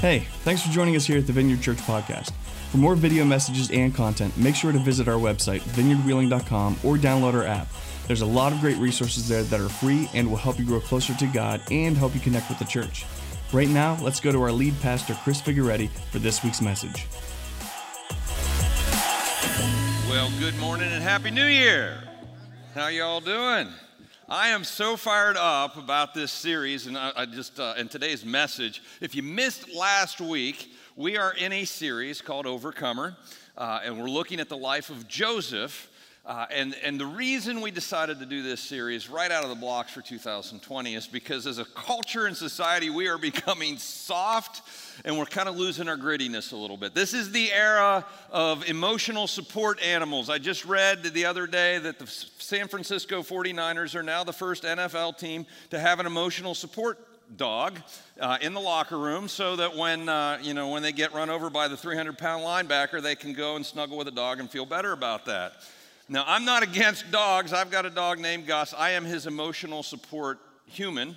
Hey, thanks for joining us here at the Vineyard Church Podcast. For more video messages and content, make sure to visit our website, vineyardwheeling.com, or download our app. There's a lot of great resources there that are free and will help you grow closer to God and help you connect with the church. Right now, let's go to our lead pastor, Chris Figueretti, for this week's message. Well, good morning and Happy New Year. How y'all doing? I am so fired up about this series and I, I just uh, and today's message. If you missed last week, we are in a series called Overcomer, uh, and we're looking at the life of Joseph. Uh, and, and the reason we decided to do this series right out of the blocks for 2020 is because as a culture and society, we are becoming soft and we're kind of losing our grittiness a little bit. This is the era of emotional support animals. I just read the other day that the San Francisco 49ers are now the first NFL team to have an emotional support dog uh, in the locker room so that when uh, you know when they get run over by the 300 pound linebacker they can go and snuggle with a dog and feel better about that now, I'm not against dogs. I've got a dog named Gus. I am his emotional support human.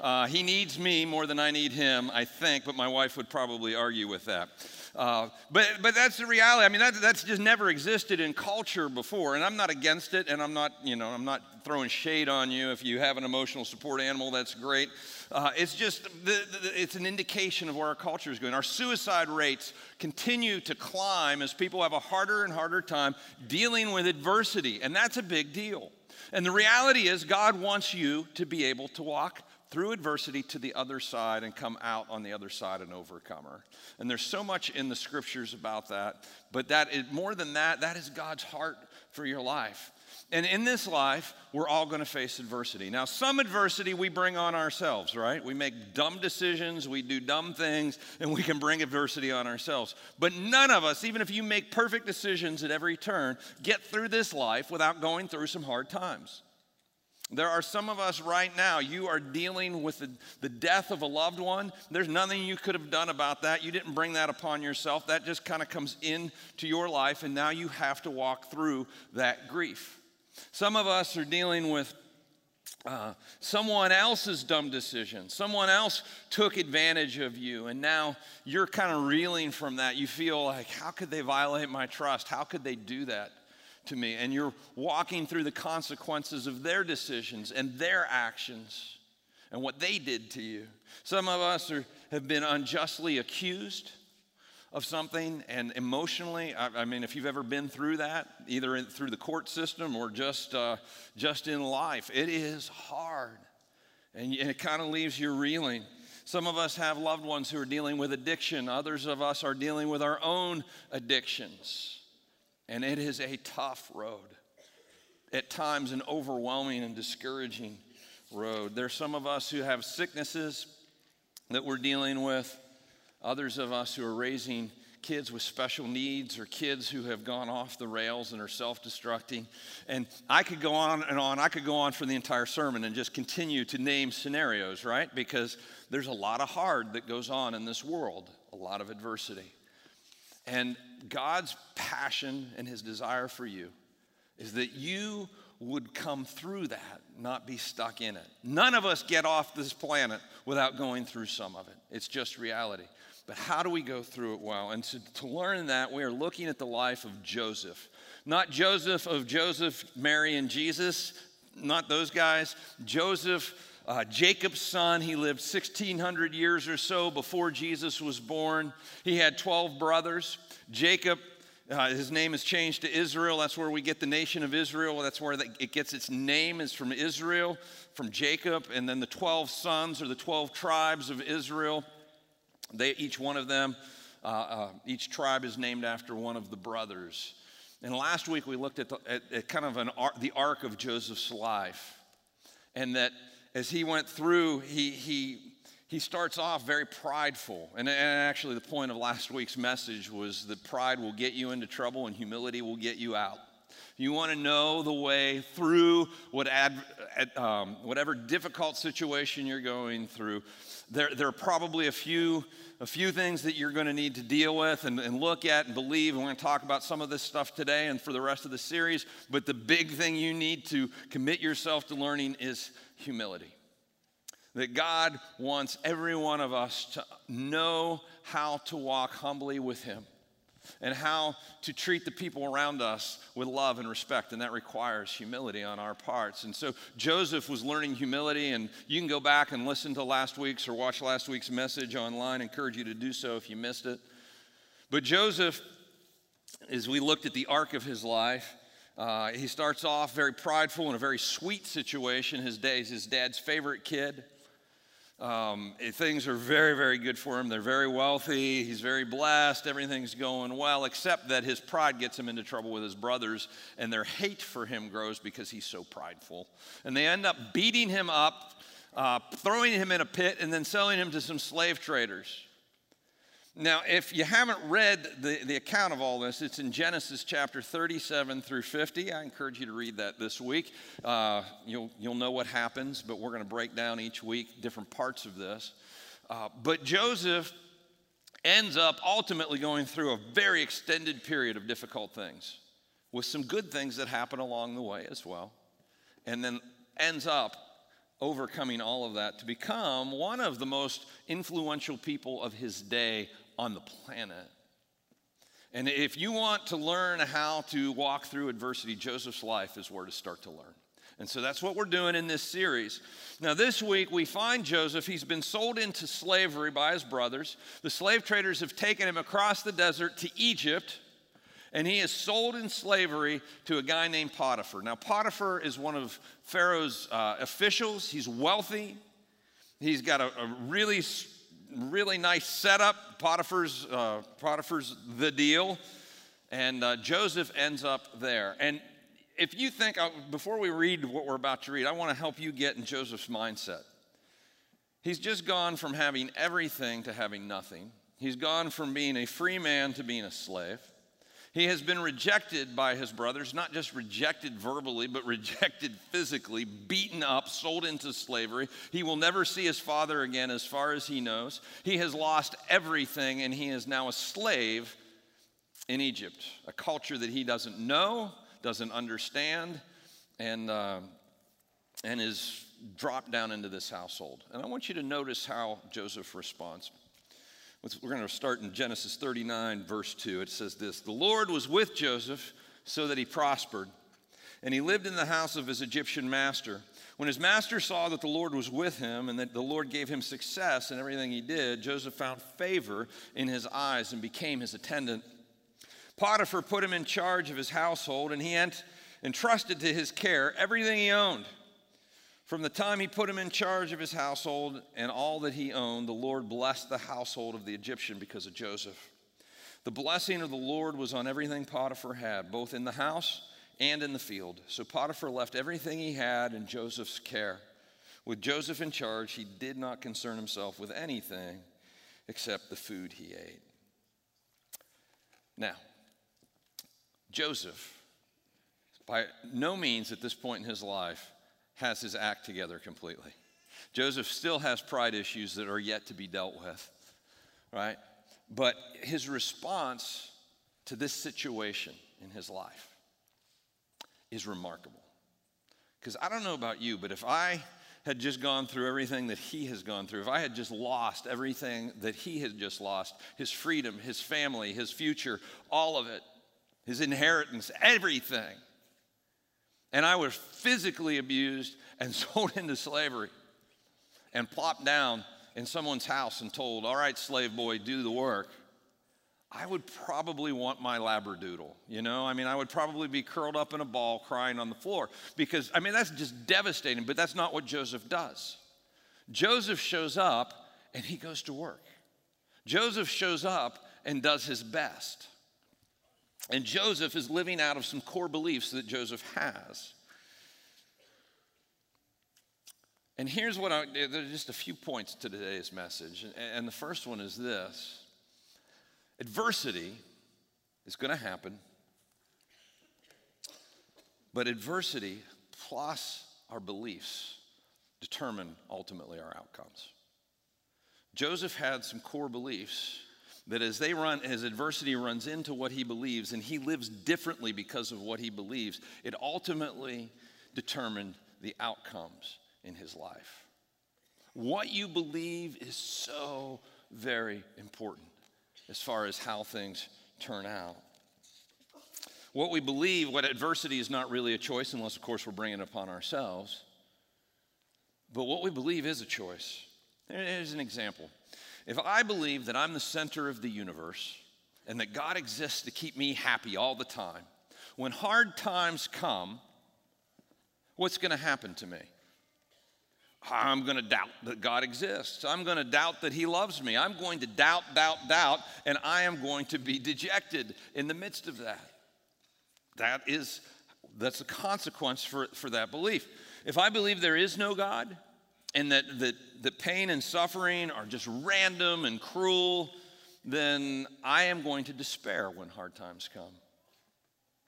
Uh, he needs me more than I need him, I think, but my wife would probably argue with that. Uh, but, but that's the reality. I mean, that, that's just never existed in culture before, and I'm not against it, and I'm not, you know, I'm not throwing shade on you. If you have an emotional support animal, that's great. Uh, it's just, the, the, it's an indication of where our culture is going. Our suicide rates continue to climb as people have a harder and harder time dealing with adversity, and that's a big deal. And the reality is, God wants you to be able to walk through adversity to the other side and come out on the other side an overcomer. And there's so much in the scriptures about that, but that is, more than that, that is God's heart for your life. And in this life, we're all going to face adversity. Now, some adversity we bring on ourselves, right? We make dumb decisions, we do dumb things, and we can bring adversity on ourselves. But none of us, even if you make perfect decisions at every turn, get through this life without going through some hard times. There are some of us right now, you are dealing with the, the, death of a loved one. There's nothing you could have done about that. You didn't bring that upon yourself. That just kind of comes into your life, and now you have to walk through that grief. Some of us are dealing with uh, someone else's dumb decision. Someone else took advantage of you, and now you're kind of reeling from that. You feel like, how could they violate my trust? How could they do that to me? And you're walking through the consequences of their decisions and their actions and what they did to you. Some of us are, have been unjustly accused of something and emotionally I, I, mean if you've ever been through that either in, through the court system or just uh, just in life it is hard and, and it kind of leaves you reeling some of us have loved ones who are dealing with addiction others of us are dealing with our own addictions and it is a tough road at times an overwhelming and discouraging road there's some of us who have sicknesses that we're dealing with Others of us who are raising kids with special needs or kids who have gone off the rails and are self destructing. And I could go on and on. I could go on for the entire sermon and just continue to name scenarios, right? Because there's a lot of hard that goes on in this world, a lot of adversity. And God's passion and his desire for you is that you would come through that, not be stuck in it. None of us get off this planet without going through some of it. It's just reality. But how do we go through it well? And to, to learn that, we are looking at the life of Joseph. Not Joseph of Joseph, Mary, and Jesus, not those guys. Joseph, uh, Jacob's son, he lived 1,600 years or so before Jesus was born. He had 12 brothers. Jacob, uh, his name is changed to Israel. That's where we get the nation of Israel. That's where it gets its name, is from Israel, from Jacob. And then the 12 sons or the 12 tribes of Israel. They, each one of them, uh, uh, each tribe is named after one of the brothers. And last week we looked at, the, at, at kind of an, the arc of Joseph's life. And that as he went through, he, he, he starts off very prideful. And, and actually, the point of last week's message was that pride will get you into trouble and humility will get you out. You want to know the way through what ad, um, whatever difficult situation you're going through there, there are probably a few, a few things that you're going to need to deal with and, and look at and believe. And we're going to talk about some of this stuff today and for the rest of the series. But the big thing you need to commit yourself to learning is humility. that God wants every one of us to know how to walk humbly with Him and how to treat the people around us with love and respect. And that requires humility on our parts. And so Joseph was learning humility, and you can go back and listen to last week's or watch last week's message online. I encourage you to do so if you missed it. But Joseph, as we looked at the arc of his life, uh, he starts off very prideful in a very sweet situation. His dad's his dad's favorite kid. Um, things are very, very good for him. They're very wealthy. He's very blessed. Everything's going well, except that his pride gets him into trouble with his brothers, and their hate for him grows because he's so prideful. And they end up beating him up, uh, throwing him in a pit, and then selling him to some slave traders. Now, if you haven't read the, the account of all this, it's in Genesis chapter 37 through 50. I encourage you to read that this week. Uh, you'll, you'll know what happens, but we're going to break down each week different parts of this. Uh, but Joseph ends up ultimately going through a very extended period of difficult things with some good things that happen along the way as well. And then ends up overcoming all of that to become one of the most influential people of his day on the planet. And if you want to learn how to walk through adversity, Joseph's life is where to start to learn. And so that's what we're doing in this series. Now, this week we find Joseph. He's been sold into slavery by his brothers. The slave traders have taken him across the desert to Egypt, and he is sold in slavery to a guy named Potiphar. Now, Potiphar is one of Pharaoh's uh, officials. He's wealthy, he's got a, a really really nice setup. Potiphar's, uh, Potiphar's the deal. And uh, Joseph ends up there. And if you think, uh, before we read what we're about to read, I want to help you get in Joseph's mindset. He's just gone from having everything to having nothing. He's gone from being a free man to being a slave. He has been rejected by his brothers, not just rejected verbally, but rejected physically, beaten up, sold into slavery. He will never see his father again as far as he knows. He has lost everything, and he is now a slave in Egypt, a culture that he doesn't know, doesn't understand, and, uh, and is dropped down into this household. And I want you to notice how Joseph responds. We're going to start in Genesis 39, verse 2. It says this The Lord was with Joseph so that he prospered, and he lived in the house of his Egyptian master. When his master saw that the Lord was with him and that the Lord gave him success in everything he did, Joseph found favor in his eyes and became his attendant. Potiphar put him in charge of his household, and he entrusted to his care everything he owned. From the time he put him in charge of his household and all that he owned, the Lord blessed the household of the Egyptian because of Joseph. The blessing of the Lord was on everything Potiphar had, both in the house and in the field. So Potiphar left everything he had in Joseph's care. With Joseph in charge, he did not concern himself with anything except the food he ate. Now, Joseph, by no means at this point in his life, has his act together completely. Joseph still has pride issues that are yet to be dealt with, right? But his response to this situation in his life is remarkable. Because I don't know about you, but if I had just gone through everything that he has gone through, if I had just lost everything that he had just lost his freedom, his family, his future, all of it, his inheritance, everything and I was physically abused and sold into slavery and plopped down in someone's house and told, All right, slave boy, do the work. I would probably want my labradoodle, you know? I mean, I would probably be curled up in a ball crying on the floor because, I mean, that's just devastating, but that's not what Joseph does. Joseph shows up and he goes to work. Joseph shows up and does his best. And Joseph is living out of some core beliefs that Joseph has. And here's what I, there's just a few points to today's message. And the first one is this adversity is going to happen, but adversity plus our beliefs determine ultimately our outcomes. Joseph had some core beliefs that as they run as adversity runs into what he believes and he lives differently because of what he believes it ultimately determined the outcomes in his life What you believe is so very important as far as how things turn out. What we believe, what adversity is not really a choice, unless, of course, we're bringing it upon ourselves. But what we believe is a choice. Here's an example. If I believe that I'm the center of the universe and that God exists to keep me happy all the time, when hard times come, what's going to happen to me? I'm going to doubt that God exists. I'm going to doubt that He loves me. I'm going to doubt, doubt, doubt, and I am going to be dejected in the midst of that. That is, that's a consequence for, for that belief. If I believe there is no God and that, that, that pain and suffering are just random and cruel, then I am going to despair when hard times come.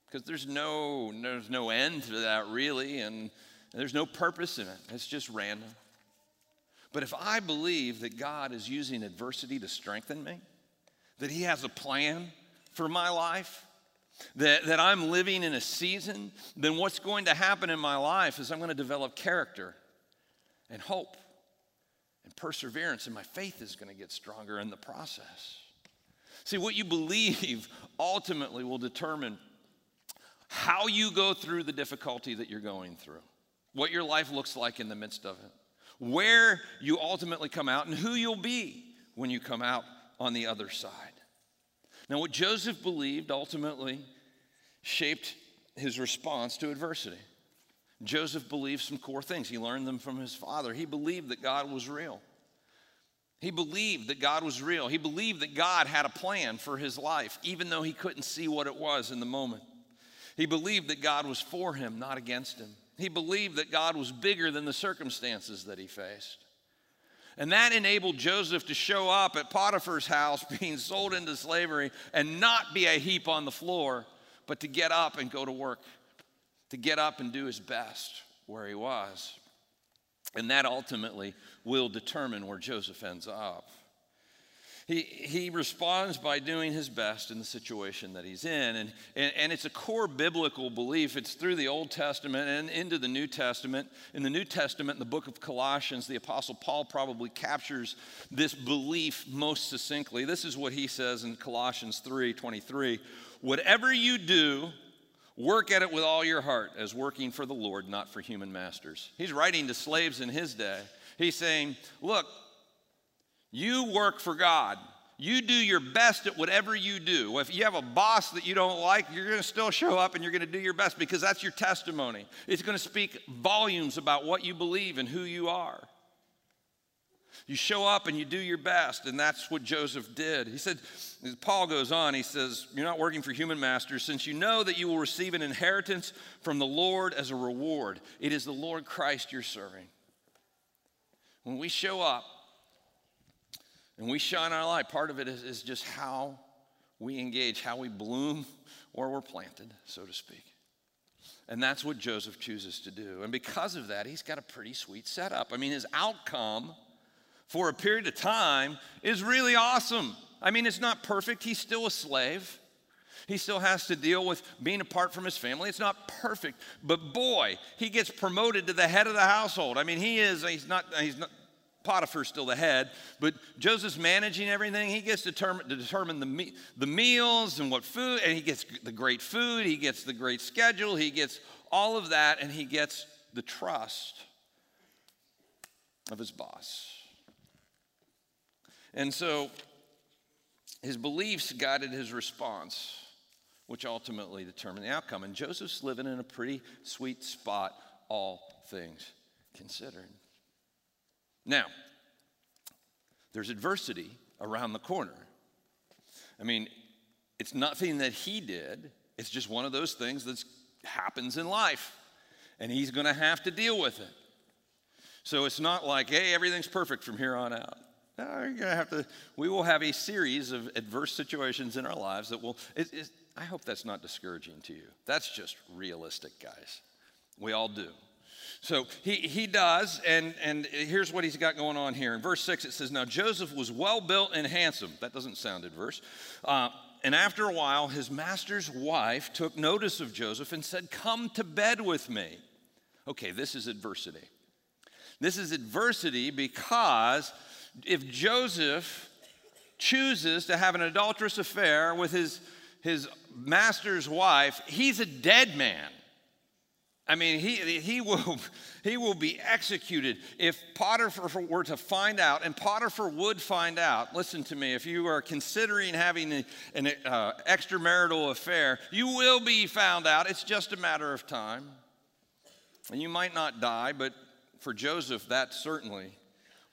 Because there's no, there's no end to that, really, and there's no purpose in it. It's just random. But if I believe that God is using adversity to strengthen me, that He has a plan for my life, that, that I'm living in a season, then what's going to happen in my life is I'm going to develop character and hope and perseverance, and my faith is going to get stronger in the process. See, what you believe ultimately will determine how you go through the difficulty that you're going through, what your life looks like in the midst of it, where you ultimately come out, and who you'll be when you come out on the other side. Now, what Joseph believed ultimately shaped his response to adversity. Joseph believed some core things. He learned them from his father. He believed that God was real. He believed that God was real. He believed that God had a plan for his life, even though he couldn't see what it was in the moment. He believed that God was for him, not against him. He believed that God was bigger than the circumstances that he faced. And that enabled Joseph to show up at Potiphar's house being sold into slavery and not be a heap on the floor, but to get up and go to work, to get up and do his best where he was. And that ultimately will determine where Joseph ends up. He, he responds by doing his best in the situation that he's in. And, and, and, it's a core biblical belief. It's through the Old Testament and into the New Testament. In the New Testament, in the book of Colossians, the Apostle Paul probably captures this belief most succinctly. This is what he says in Colossians 3 23. Whatever you do, work at it with all your heart as working for the Lord, not for human masters. He's writing to slaves in his day. He's saying, Look, you work for God. You do your best at whatever you do. If you have a boss that you don't like, you're going to still show up and you're going to do your best because that's your testimony. It's going to speak volumes about what you believe and who you are. You show up and you do your best, and that's what Joseph did. He said, Paul goes on, he says, You're not working for human masters, since you know that you will receive an inheritance from the Lord as a reward. It is the Lord Christ you're serving. When we show up, and we shine our light. Part of it is, is just how we engage, how we bloom where we're planted, so to speak. And that's what Joseph chooses to do. And because of that, he's got a pretty sweet setup. I mean, his outcome for a period of time is really awesome. I mean, it's not perfect. He's still a slave. He still has to deal with being apart from his family. It's not perfect, but boy, he gets promoted to the head of the household. I mean, he is, he's not, he's not, Potiphar's still the head, but Joseph's managing everything. He gets determined to determine the, me- the meals and what food, and he gets the great food, he gets the great schedule, he gets all of that, and he gets the trust of his boss. And so his beliefs guided his response, which ultimately determined the outcome. And Joseph's living in a pretty sweet spot, all things considered. Now, there's adversity around the corner. I mean, it's nothing that he did, it's just one of those things that happens in life, and he's going to have to deal with it. So it's not like, hey, everything's perfect from here on out. Going to have to, we will have a series of adverse situations in our lives that will, it, it, I hope that's not discouraging to you. That's just realistic, guys. We all do. So he, he does, and, and here's what he's got going on here. In verse 6, it says, Now Joseph was well built and handsome. That doesn't sound adverse. Uh, and after a while, his master's wife took notice of Joseph and said, Come to bed with me. Okay, this is adversity. This is adversity because if Joseph chooses to have an adulterous affair with his, his master's wife, he's a dead man. I mean, he, he, will, he will be executed. If Potiphar were to find out, and Potiphar would find out, listen to me, if you are considering having an uh, extramarital affair, you will be found out. It's just a matter of time. And you might not die, but for Joseph, that certainly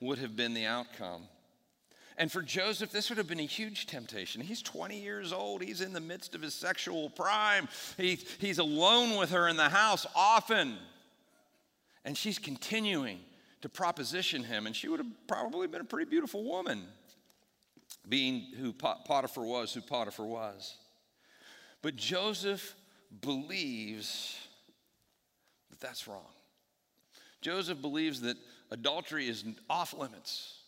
would have been the outcome. And for Joseph, this would have been a huge temptation. He's 20 years old. He's in the midst of his sexual prime. He, he's alone with her in the house often. And she's continuing to proposition him. And she would have probably been a pretty beautiful woman, being who Potiphar was, who Potiphar was. But Joseph believes that that's wrong. Joseph believes that adultery is off limits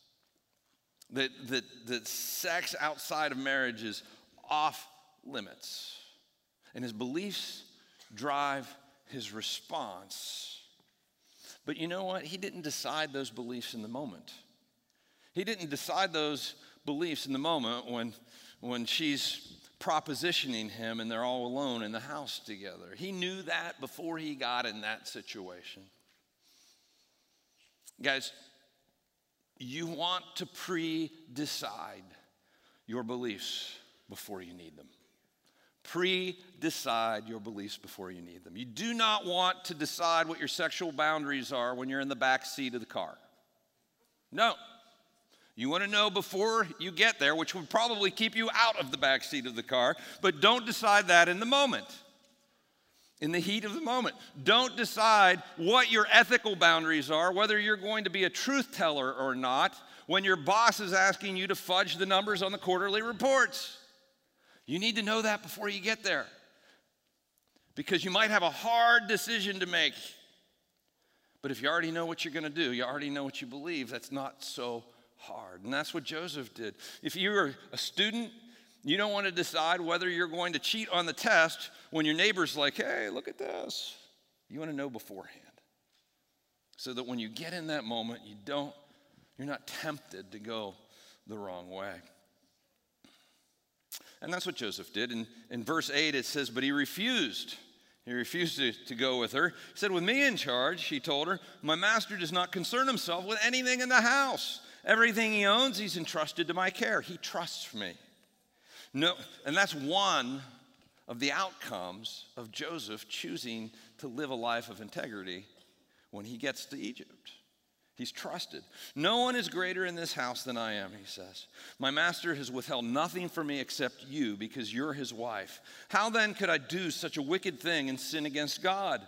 that, that, that sex outside of marriage is off limits. And his beliefs drive his response. But you know what? He didn't decide those beliefs in the moment. He didn't decide those beliefs in the moment when, when she's propositioning him and they're all alone in the house together. He knew that before he got in that situation. Guys, you want to pre decide your beliefs before you need them. Pre decide your beliefs before you need them. You do not want to decide what your sexual boundaries are when you're in the back seat of the car. No. You want to know before you get there, which would probably keep you out of the back seat of the car, but don't decide that in the moment in the heat of the moment. Don't decide what your ethical boundaries are, whether you're going to be a truth teller or not, when your boss is asking you to fudge the numbers on the quarterly reports. You need to know that before you get there because you might have a hard decision to make. But if you already know what you're going to do, you already know what you believe, that's not so hard. And that's what Joseph did. If you're a student you don't want to decide whether you're going to cheat on the test when your neighbor's like, hey, look at this. You want to know beforehand. So that when you get in that moment, you don't, you're not tempted to go the wrong way. And that's what Joseph did. In, in verse 8, it says, But he refused. He refused to, to go with her. He said, With me in charge, he told her, my master does not concern himself with anything in the house. Everything he owns, he's entrusted to my care. He trusts me. No, and that's one of the outcomes of Joseph choosing to live a life of integrity when he gets to Egypt. He's trusted. No one is greater in this house than I am, he says. My master has withheld nothing from me except you because you're his wife. How then could I do such a wicked thing and sin against God?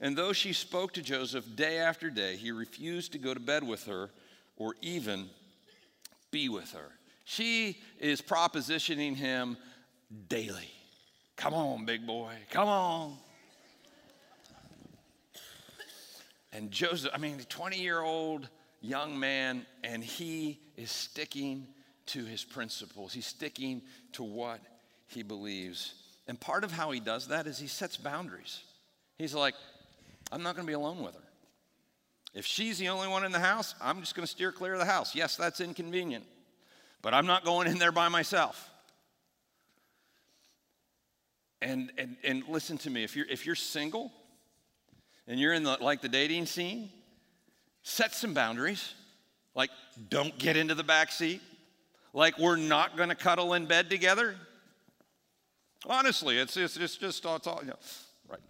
And though she spoke to Joseph day after day, he refused to go to bed with her or even be with her. She is propositioning him daily. Come on, big boy, come on. And Joseph, I mean, 20 year old young man, and he is sticking to his principles. He's sticking to what he believes. And part of how he does that is he sets boundaries. He's like, I'm not going to be alone with her. If she's the only one in the house, I'm just going to steer clear of the house. Yes, that's inconvenient but I'm not going in there by myself. And, and, and listen to me if you're, if you're single and you're in the, like the dating scene, set some boundaries. Like, don't get into the back seat. Like, we're not going to cuddle in bed together. Honestly, it's, it's, it's just, it's all, you know, right.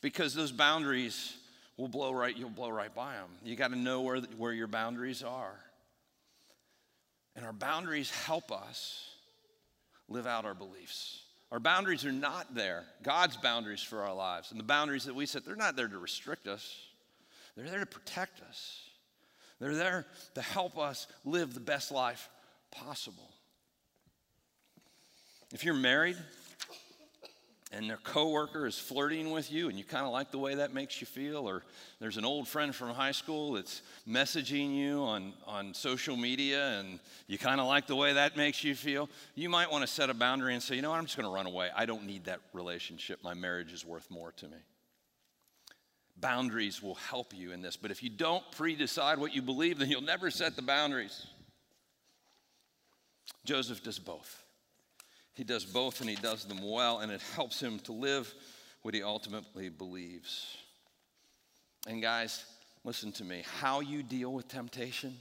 Because those boundaries will blow right, you'll blow right by them. You got to know where, where your boundaries are. And our boundaries help us live out our beliefs. Our boundaries are not there, God's boundaries for our lives. And the boundaries that we set, they're not there to restrict us, they're there to protect us. They're there to help us live the best life possible. If you're married, and their coworker is flirting with you and you kind of like the way that makes you feel or there's an old friend from high school that's messaging you on, on social media and you kind of like the way that makes you feel you might want to set a boundary and say you know what i'm just going to run away i don't need that relationship my marriage is worth more to me Boundaries will help you in this. But if you don't pre decide what you believe, then you'll never set the boundaries. Joseph does both. He does both and he does them well, and it helps him to live what he ultimately believes. And guys, listen to me. How you deal with temptation,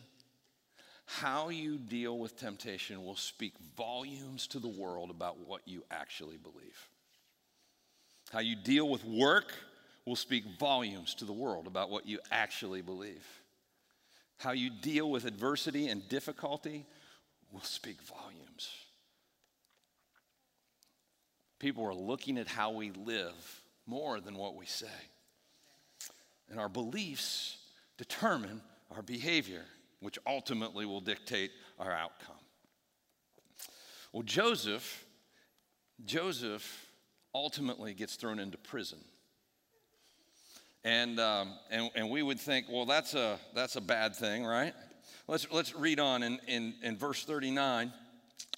how you deal with temptation will speak volumes to the world about what you actually believe. How you deal with work will speak volumes to the world about what you actually believe. How you deal with adversity and difficulty will speak volumes. People are looking at how we live more than what we say. And our beliefs determine our behavior, which ultimately will dictate our outcome. Well, Joseph, Joseph ultimately gets thrown into prison. And, um, and, and we would think, well, that's a, that's a bad thing, right? Let's, let's read on in, in, in verse 39.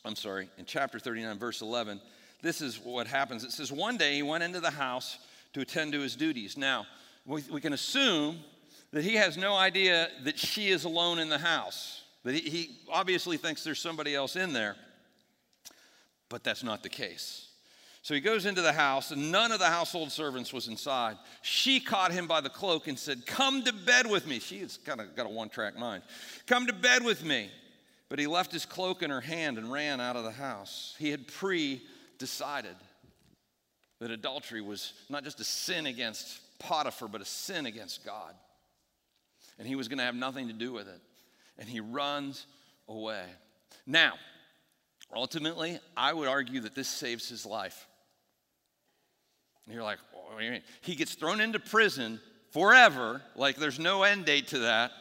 I'm sorry, in chapter 39, verse 11. This is what happens. It says, One day he went into the house to attend to his duties. Now, we, we can assume that he has no idea that she is alone in the house, that he, he obviously thinks there's somebody else in there, but that's not the case. So he goes into the house, and none of the household servants was inside. She caught him by the cloak and said, Come to bed with me. She's kind of got a one track mind. Come to bed with me. But he left his cloak in her hand and ran out of the house. He had pre decided that adultery was not just a sin against Potiphar, but a sin against God. And he was going to have nothing to do with it. And he runs away. Now, ultimately, I would argue that this saves his life. And you're like, what do you mean? He gets thrown into prison forever, like there's no end date to that.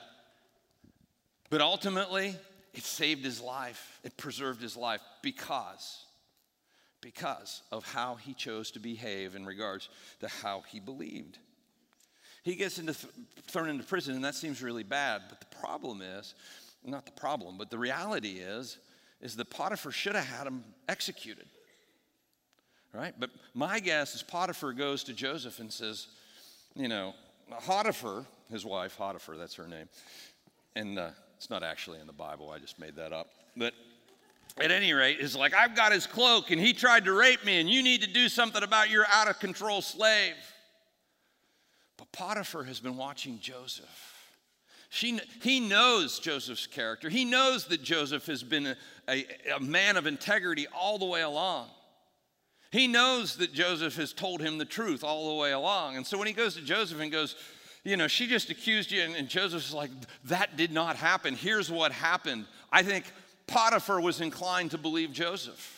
But ultimately, it saved his life, it preserved his life because because of how he chose to behave in regards to how he believed. He gets into th- thrown into prison, and that seems really bad. But the problem is, not the problem, but the reality is, is that Potiphar should have had him executed right? But my guess is Potiphar goes to Joseph and says, you know, Potiphar, his wife, Potiphar, that's her name. And uh, it's not actually in the Bible, I just made that up. But at any rate, is like, I've got his cloak and he tried to rape me, and you need to do something about your out of control slave. But Potiphar has been watching Joseph. She, he knows Joseph's character. He knows that Joseph has been a, a, a man of integrity all the way along. He knows that Joseph has told him the truth all the way along. And so when he goes to Joseph and goes, you know, she just accused you, and, and Joseph's like, that did not happen. Here's what happened. I think Potiphar was inclined to believe Joseph.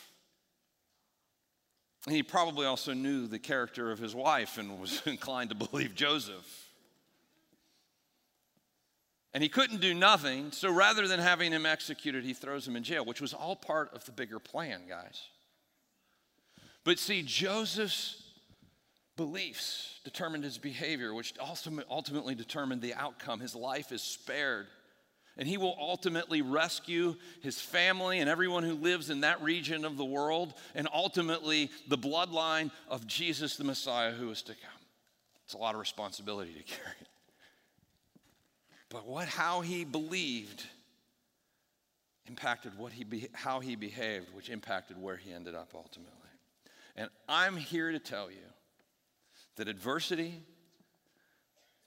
He probably also knew the character of his wife and was inclined to believe Joseph. And he couldn't do nothing, so rather than having him executed, he throws him in jail, which was all part of the bigger plan, guys. But see, Joseph's beliefs determined his behavior, which ultimately determined the outcome. His life is spared. And he will ultimately rescue his family and everyone who lives in that region of the world, and ultimately the bloodline of Jesus the Messiah who is to come. It's a lot of responsibility to carry. But what how he believed impacted what he be, how he behaved, which impacted where he ended up ultimately. And I'm here to tell you that adversity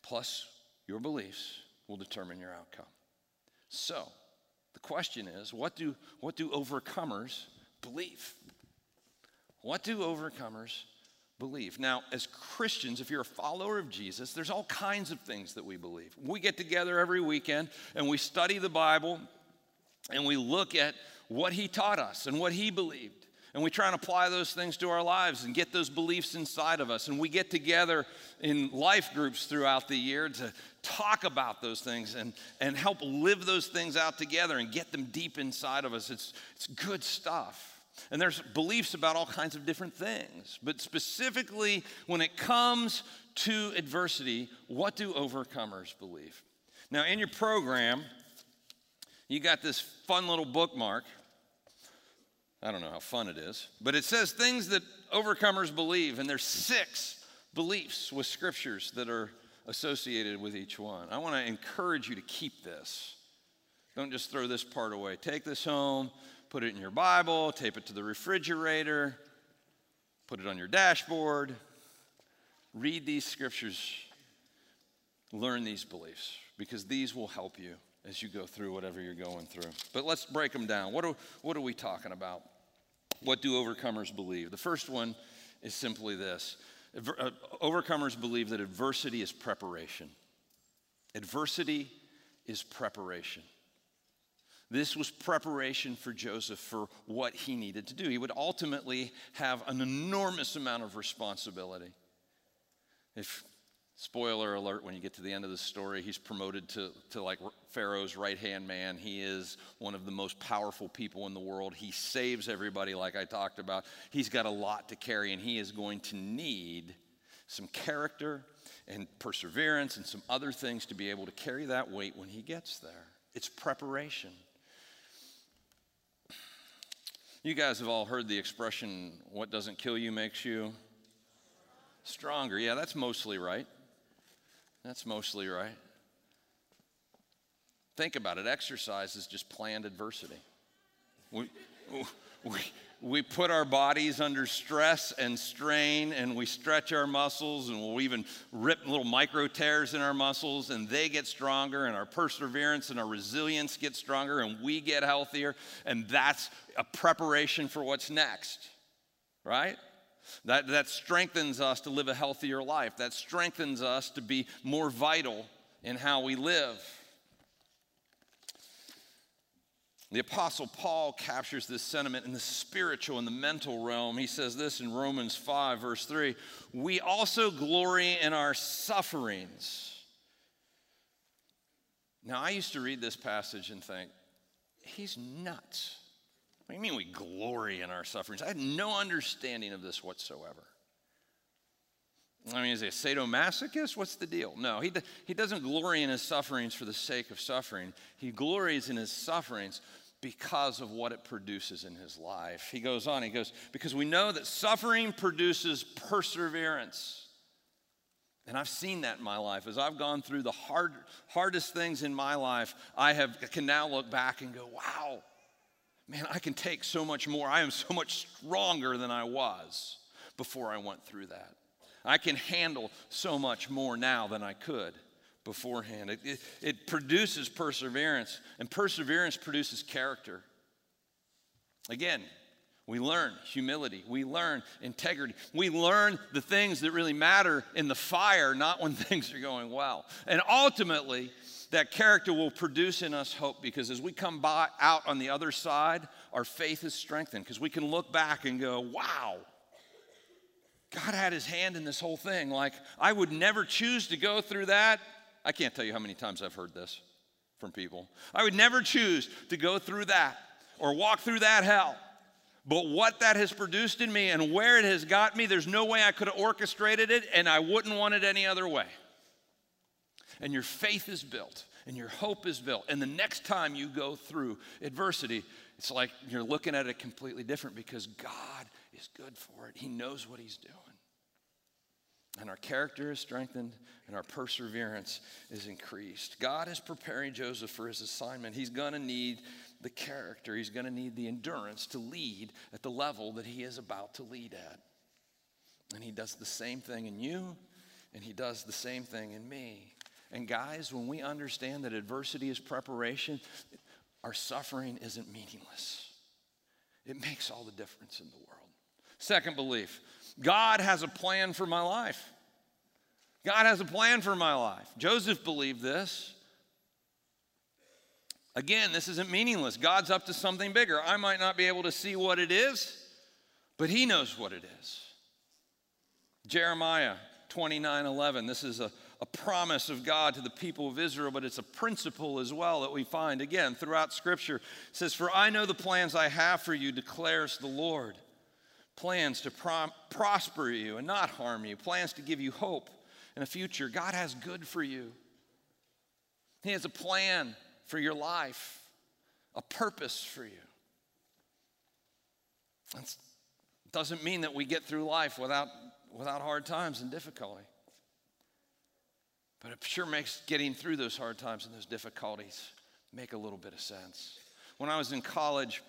plus your beliefs will determine your outcome. So, the question is what do, what do overcomers believe? What do overcomers believe? Now, as Christians, if you're a follower of Jesus, there's all kinds of things that we believe. We get together every weekend and we study the Bible and we look at what he taught us and what he believed and we try and apply those things to our lives and get those beliefs inside of us. And we get together in life groups throughout the year to talk about those things and, and help live those things out together and get them deep inside of us. It's, it's good stuff. And there's beliefs about all kinds of different things. But specifically, when it comes to adversity, what do overcomers believe? Now, in your program, you got this fun little bookmark I don't know how fun it is, but it says things that overcomers believe, and there's six beliefs with scriptures that are associated with each one. I want to encourage you to keep this. Don't just throw this part away. Take this home, put it in your Bible, tape it to the refrigerator, put it on your dashboard. Read these scriptures, learn these beliefs, because these will help you as you go through whatever you're going through. But let's break them down. What are, what are we talking about? What do overcomers believe? The first one is simply this uh, overcomers believe that adversity is preparation. Adversity is preparation. This was preparation for Joseph for what he needed to do. He would ultimately have an enormous amount of responsibility. If Spoiler alert, when you get to the end of the story, he's promoted to, to like Pharaoh's right hand man. He is one of the most powerful people in the world. He saves everybody, like I talked about. He's got a lot to carry, and he is going to need some character and perseverance and some other things to be able to carry that weight when he gets there. It's preparation. You guys have all heard the expression, what doesn't kill you makes you stronger. Yeah, that's mostly right. That's mostly right. Think about it exercise is just planned adversity. We, we, we put our bodies under stress and strain, and we stretch our muscles, and we'll even rip little micro tears in our muscles, and they get stronger, and our perseverance and our resilience get stronger, and we get healthier. And that's a preparation for what's next, right? That, that strengthens us to live a healthier life. That strengthens us to be more vital in how we live. The Apostle Paul captures this sentiment in the spiritual and the mental realm. He says this in Romans 5, verse 3 We also glory in our sufferings. Now, I used to read this passage and think, he's nuts. What do you mean we glory in our sufferings? I had no understanding of this whatsoever. I mean, is he a sadomasochist? What's the deal? No, he, he doesn't glory in his sufferings for the sake of suffering. He glories in his sufferings because of what it produces in his life. He goes on, he goes, because we know that suffering produces perseverance. And I've seen that in my life. As I've gone through the hard, hardest things in my life, I have, can now look back and go, wow, man, I can take so much more. I am so much stronger than I was before I went through that. I can handle so much more now than I could beforehand. It, it, it produces perseverance, and perseverance produces character. Again, we learn humility. We learn integrity. We learn the things that really matter in the fire, not when things are going well. And ultimately, that character will produce in us hope because as we come by, out on the other side, our faith is strengthened because we can look back and go, wow, God had his hand in this whole thing. Like, I would never choose to go through that. I can't tell you how many times I've heard this from people. I would never choose to go through that or walk through that hell. But what that has produced in me and where it has got me, there's no way I could have orchestrated it, and I wouldn't want it any other way and your faith is built and your hope is built. And the next time you go through adversity, it's like you're looking at it completely different because God is good for it. He knows what He's doing. And our character is strengthened and our perseverance is increased. God is preparing Joseph for his assignment. He's going to need the character, he's going to need the endurance to lead at the level that he is about to lead at. And he does the same thing in you, and he does the same thing in me. And guys, when we understand that adversity is preparation, our suffering isn't meaningless. It makes all the difference in the world. Second belief God has a plan for my life. God has a plan for my life. Joseph believed this. Again, this isn't meaningless. God's up to something bigger. I might not be able to see what it is, but He knows what it is. Jeremiah 29 11. This is a a promise of God to the people of Israel, but it's a principle as well that we find again throughout Scripture. It says, For I know the plans I have for you, declares the Lord. Plans to prom- prosper you and not harm you, plans to give you hope and a future. God has good for you. He has a plan for your life, a purpose for you. That doesn't mean that we get through life without, without hard times and difficulty. But it sure makes getting through those hard times and those difficulties make a little bit of sense. When I was in college,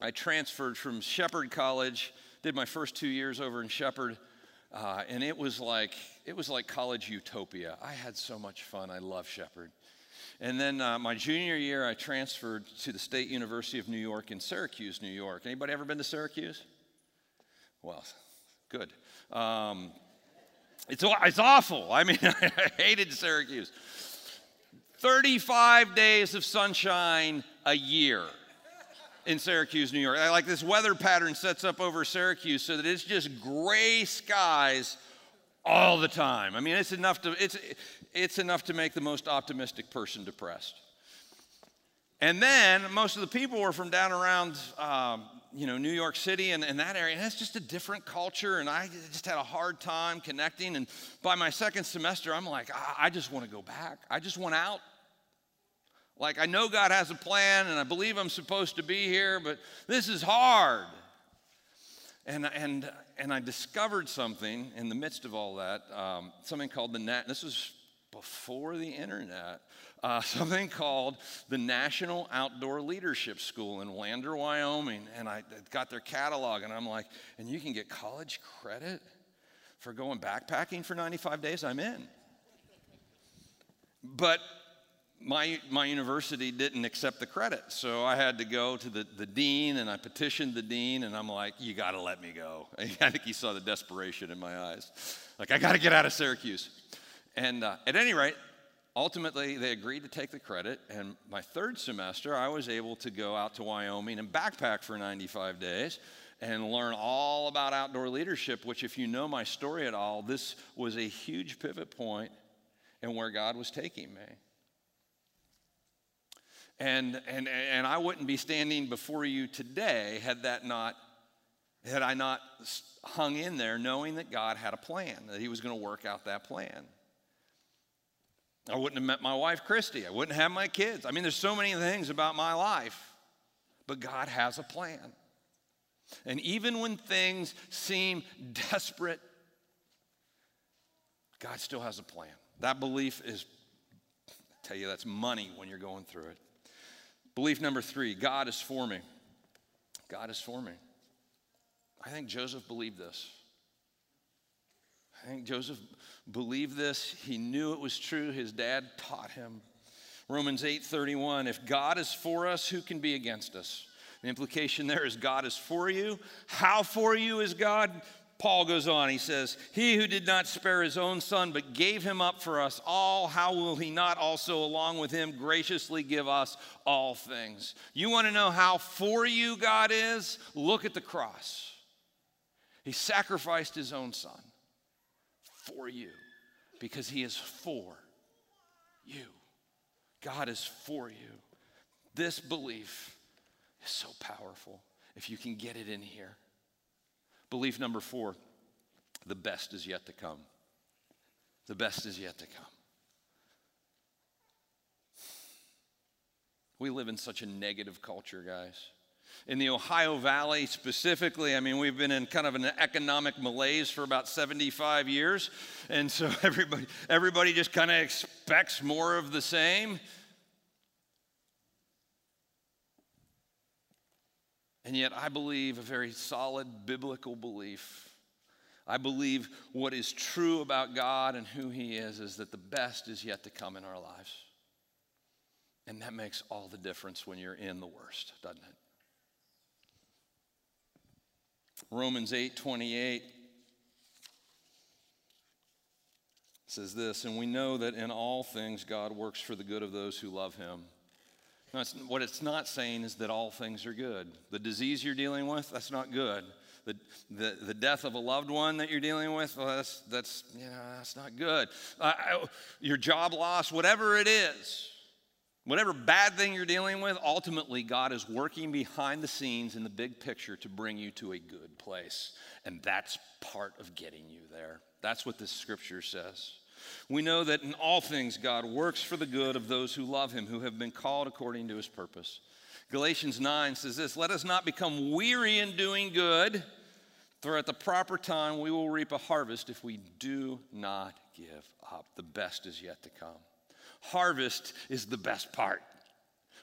I transferred from Shepherd College, did my first two years over in Shepherd, uh, and it was like it was like college utopia. I had so much fun. I love Shepherd. And then uh, my junior year, I transferred to the State University of New York in Syracuse, New York. Anybody ever been to Syracuse? Well, good. Um, it's, it's awful. I mean, I hated Syracuse. 35 days of sunshine a year in Syracuse, New York. Like this weather pattern sets up over Syracuse so that it's just gray skies all the time. I mean, it's enough to, it's, it's enough to make the most optimistic person depressed. And then most of the people were from down around, um, you know, New York City and, and that area. And it's just a different culture. And I just had a hard time connecting. And by my second semester, I'm like, I, I just want to go back. I just want out. Like, I know God has a plan and I believe I'm supposed to be here, but this is hard. And, and, and I discovered something in the midst of all that, um, something called the net. This was before the internet, uh, something called the National Outdoor Leadership School in Lander, Wyoming. And I got their catalog, and I'm like, and you can get college credit for going backpacking for 95 days? I'm in. But my, my university didn't accept the credit. So I had to go to the, the dean and I petitioned the dean and I'm like, you got to let me go. I think he saw the desperation in my eyes. Like, I got to get out of Syracuse. And uh, at any rate, ultimately they agreed to take the credit. And my third semester, I was able to go out to Wyoming and backpack for 95 days and learn all about outdoor leadership, which, if you know my story at all, this was a huge pivot point in where God was taking me. And, and, and I wouldn't be standing before you today had that not, had I not hung in there knowing that God had a plan, that He was going to work out that plan. I wouldn't have met my wife, Christy. I wouldn't have my kids. I mean, there's so many things about my life, but God has a plan. And even when things seem desperate, God still has a plan. That belief is, I tell you, that's money when you're going through it. Belief number three God is for me. God is for me. I think Joseph believed this. I think Joseph believed this. He knew it was true. His dad taught him. Romans 8:31 If God is for us, who can be against us? The implication there is God is for you. How for you is God? Paul goes on, he says, He who did not spare his own son, but gave him up for us all, how will he not also, along with him, graciously give us all things? You want to know how for you God is? Look at the cross. He sacrificed his own son for you because he is for you. God is for you. This belief is so powerful if you can get it in here. Belief number four the best is yet to come. The best is yet to come. We live in such a negative culture, guys. In the Ohio Valley specifically, I mean, we've been in kind of an economic malaise for about 75 years. And so everybody, everybody just kind of expects more of the same. And yet, I believe a very solid biblical belief. I believe what is true about God and who He is is that the best is yet to come in our lives. And that makes all the difference when you're in the worst, doesn't it? Romans 8 28 says this, and we know that in all things God works for the good of those who love Him no, it's, what it's not saying is that all things are good. The disease you're dealing with, that's not good. The, the, the death of a loved one that you're dealing with, well, that's, that's, you know, that's not good. Uh, your job loss, whatever it is, whatever bad thing you're dealing with, ultimately God is working behind the scenes in the big picture to bring you to a good place. And that's part of getting you there. That's what this scripture says. We know that in all things God works for the good of those who love him, who have been called according to his purpose. Galatians 9 says this Let us not become weary in doing good, for at the proper time we will reap a harvest if we do not give up. The best is yet to come. Harvest is the best part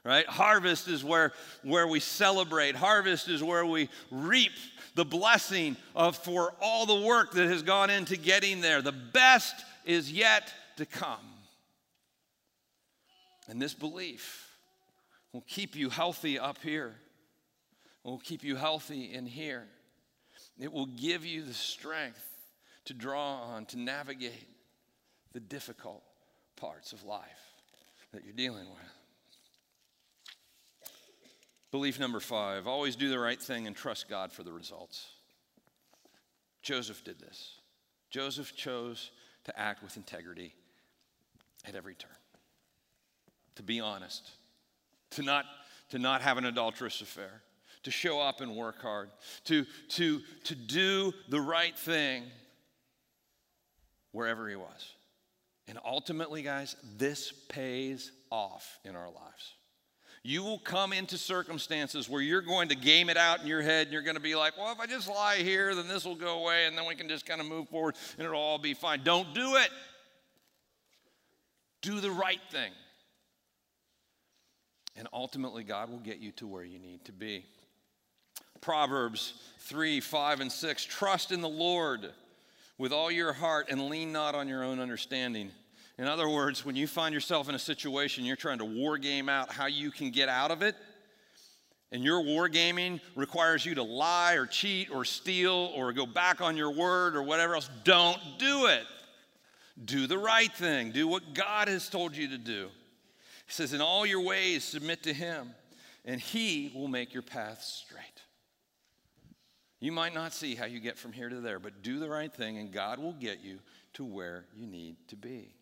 right? Harvest is where where we celebrate. Harvest is where we reap the blessing of for all the work that has gone into getting there. The best is yet to come. And this belief will keep you healthy up here will keep you healthy in here. It will give you the strength to draw on to navigate the difficult parts of life that you're dealing with Belief number five always do the right thing and trust God for the results. Joseph did this. Joseph chose to act with integrity at every turn, to be honest, to not, to not have an adulterous affair, to show up and work hard, to, to, to do the right thing wherever he was. And ultimately, guys, this pays off in our lives. You will come into circumstances where you're going to game it out in your head and you're going to be like, well, if I just lie here, then this will go away and then we can just kind of move forward and it'll all be fine. Don't do it. Do the right thing. And ultimately, God will get you to where you need to be. Proverbs 3 5 and 6 Trust in the Lord with all your heart and lean not on your own understanding. In other words, when you find yourself in a situation, you're trying to war game out how you can get out of it, and your war gaming requires you to lie or cheat or steal or go back on your word or whatever else, don't do it. Do the right thing. Do what God has told you to do. He says, In all your ways, submit to Him, and He will make your path straight. You might not see how you get from here to there, but do the right thing, and God will get you to where you need to be.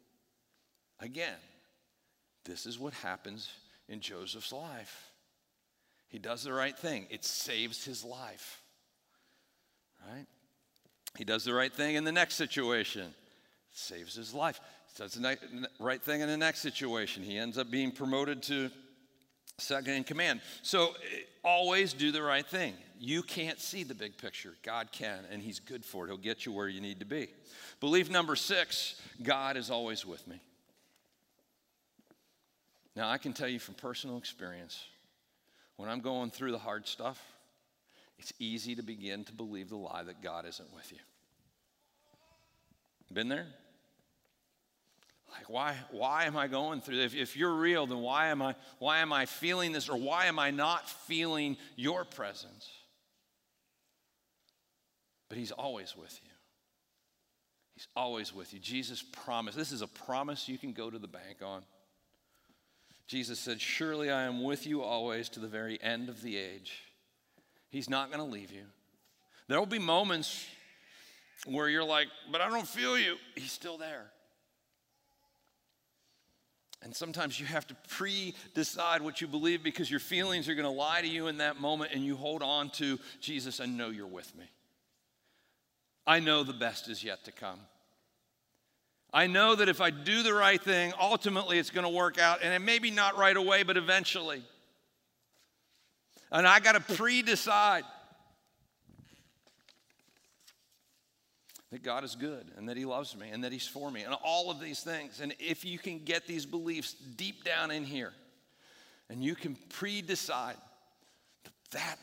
Again, this is what happens in Joseph's life. He does the right thing, it saves his life. Right? He does the right thing in the next situation, it saves his life. He does the right thing in the next situation. He ends up being promoted to second in command. So eh, always do the right thing. You can't see the big picture. God can, and He's good for it. He'll get you where you need to be. Belief number six God is always with me. Now, I can tell you from personal experience, when I'm going through the hard stuff, it's easy to begin to believe the lie that God isn't with you. Been there? Like, why, why am I going through this? If, if you're real, then why am, I, why am I feeling this or why am I not feeling your presence? But He's always with you. He's always with you. Jesus promised. This is a promise you can go to the bank on. Jesus said, Surely I am with you always to the very end of the age. He's not going to leave you. There will be moments where you're like, But I don't feel you. He's still there. And sometimes you have to pre decide what you believe because your feelings are going to lie to you in that moment, and you hold on to Jesus and know you're with me. I know the best is yet to come. I know that if I do the right thing, ultimately it's going to work out, and it may be not right away, but eventually. And I got to pre decide that God is good and that He loves me and that He's for me and all of these things. And if you can get these beliefs deep down in here and you can pre decide that that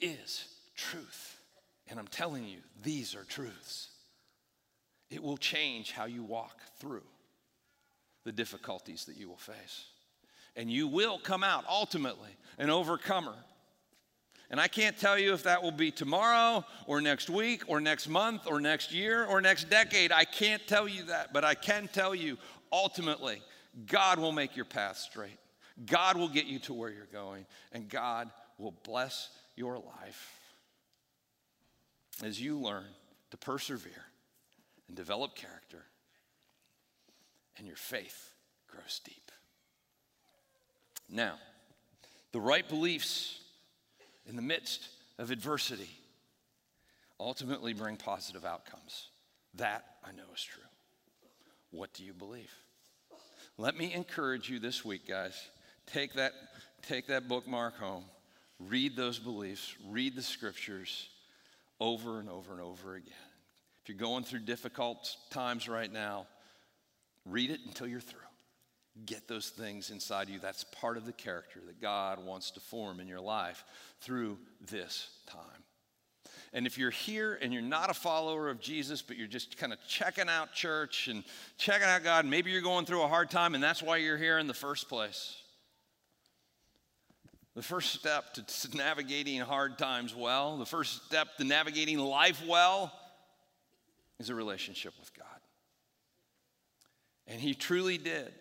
is truth. And I'm telling you, these are truths it will change how you walk through the difficulties that you will face. And you will come out ultimately an overcomer. And I can't tell you if that will be tomorrow or next week or next month or next year or next decade. I can't tell you that, but I can tell you ultimately, God will make your path straight. God will get you to where you're going, and God will bless your life as you learn to persevere and develop character, and your faith grows deep. Now, the right beliefs in the midst of adversity ultimately bring positive outcomes. That I know is true. What do you believe? Let me encourage you this week, guys. Take that, take that bookmark home. Read those beliefs. Read the scriptures over and over and over again. If you're going through difficult times right now, Read it until you're through. Get those things inside you. That's part of the character that God wants to form in your life through this time. And if you're here and you're not a follower of Jesus, but you're just kind of checking out church and checking out God, maybe you're going through a hard time and that's why you're here in the first place. The first step to navigating hard times well, the first step to navigating life well, is a relationship with God. And He truly did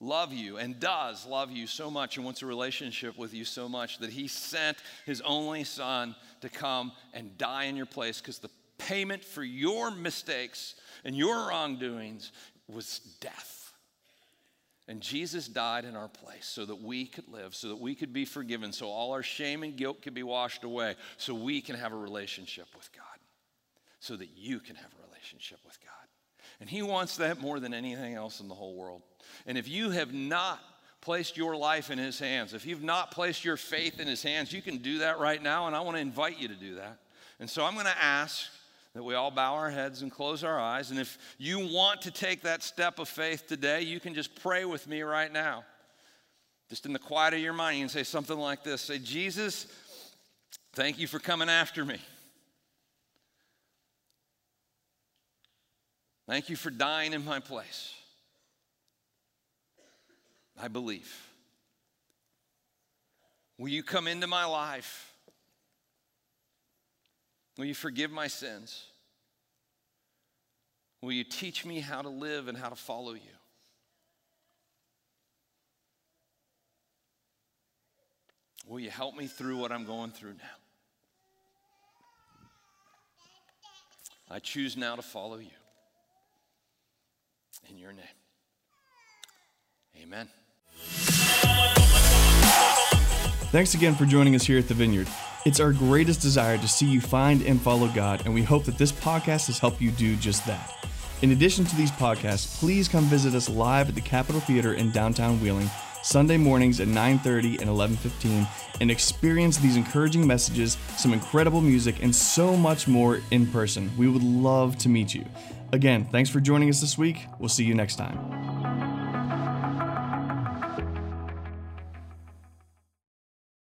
love you and does love you so much and wants a relationship with you so much that He sent His only Son to come and die in your place because the payment for your mistakes and your wrongdoings was death. And Jesus died in our place so that we could live, so that we could be forgiven, so all our shame and guilt could be washed away, so we can have a relationship with God, so that you can have a relationship with God. And He wants that more than anything else in the whole world. And if you have not placed your life in His hands, if you've not placed your faith in His hands, you can do that right now, and I want to invite you to do that. And so I'm going to ask that we all bow our heads and close our eyes. And if you want to take that step of faith today, you can just pray with me right now. Just in the quiet of your mind, you can say something like this Say, Jesus, thank you for coming after me. Thank you for dying in my place. I believe. Will you come into my life? Will you forgive my sins? Will you teach me how to live and how to follow you? Will you help me through what I'm going through now? I choose now to follow you. In your name. Amen. Thanks again for joining us here at the Vineyard. It's our greatest desire to see you find and follow God, and we hope that this podcast has helped you do just that. In addition to these podcasts, please come visit us live at the Capitol Theater in downtown Wheeling Sunday mornings at 9:30 and 11:15 and experience these encouraging messages, some incredible music and so much more in person. We would love to meet you. Again, thanks for joining us this week. We'll see you next time.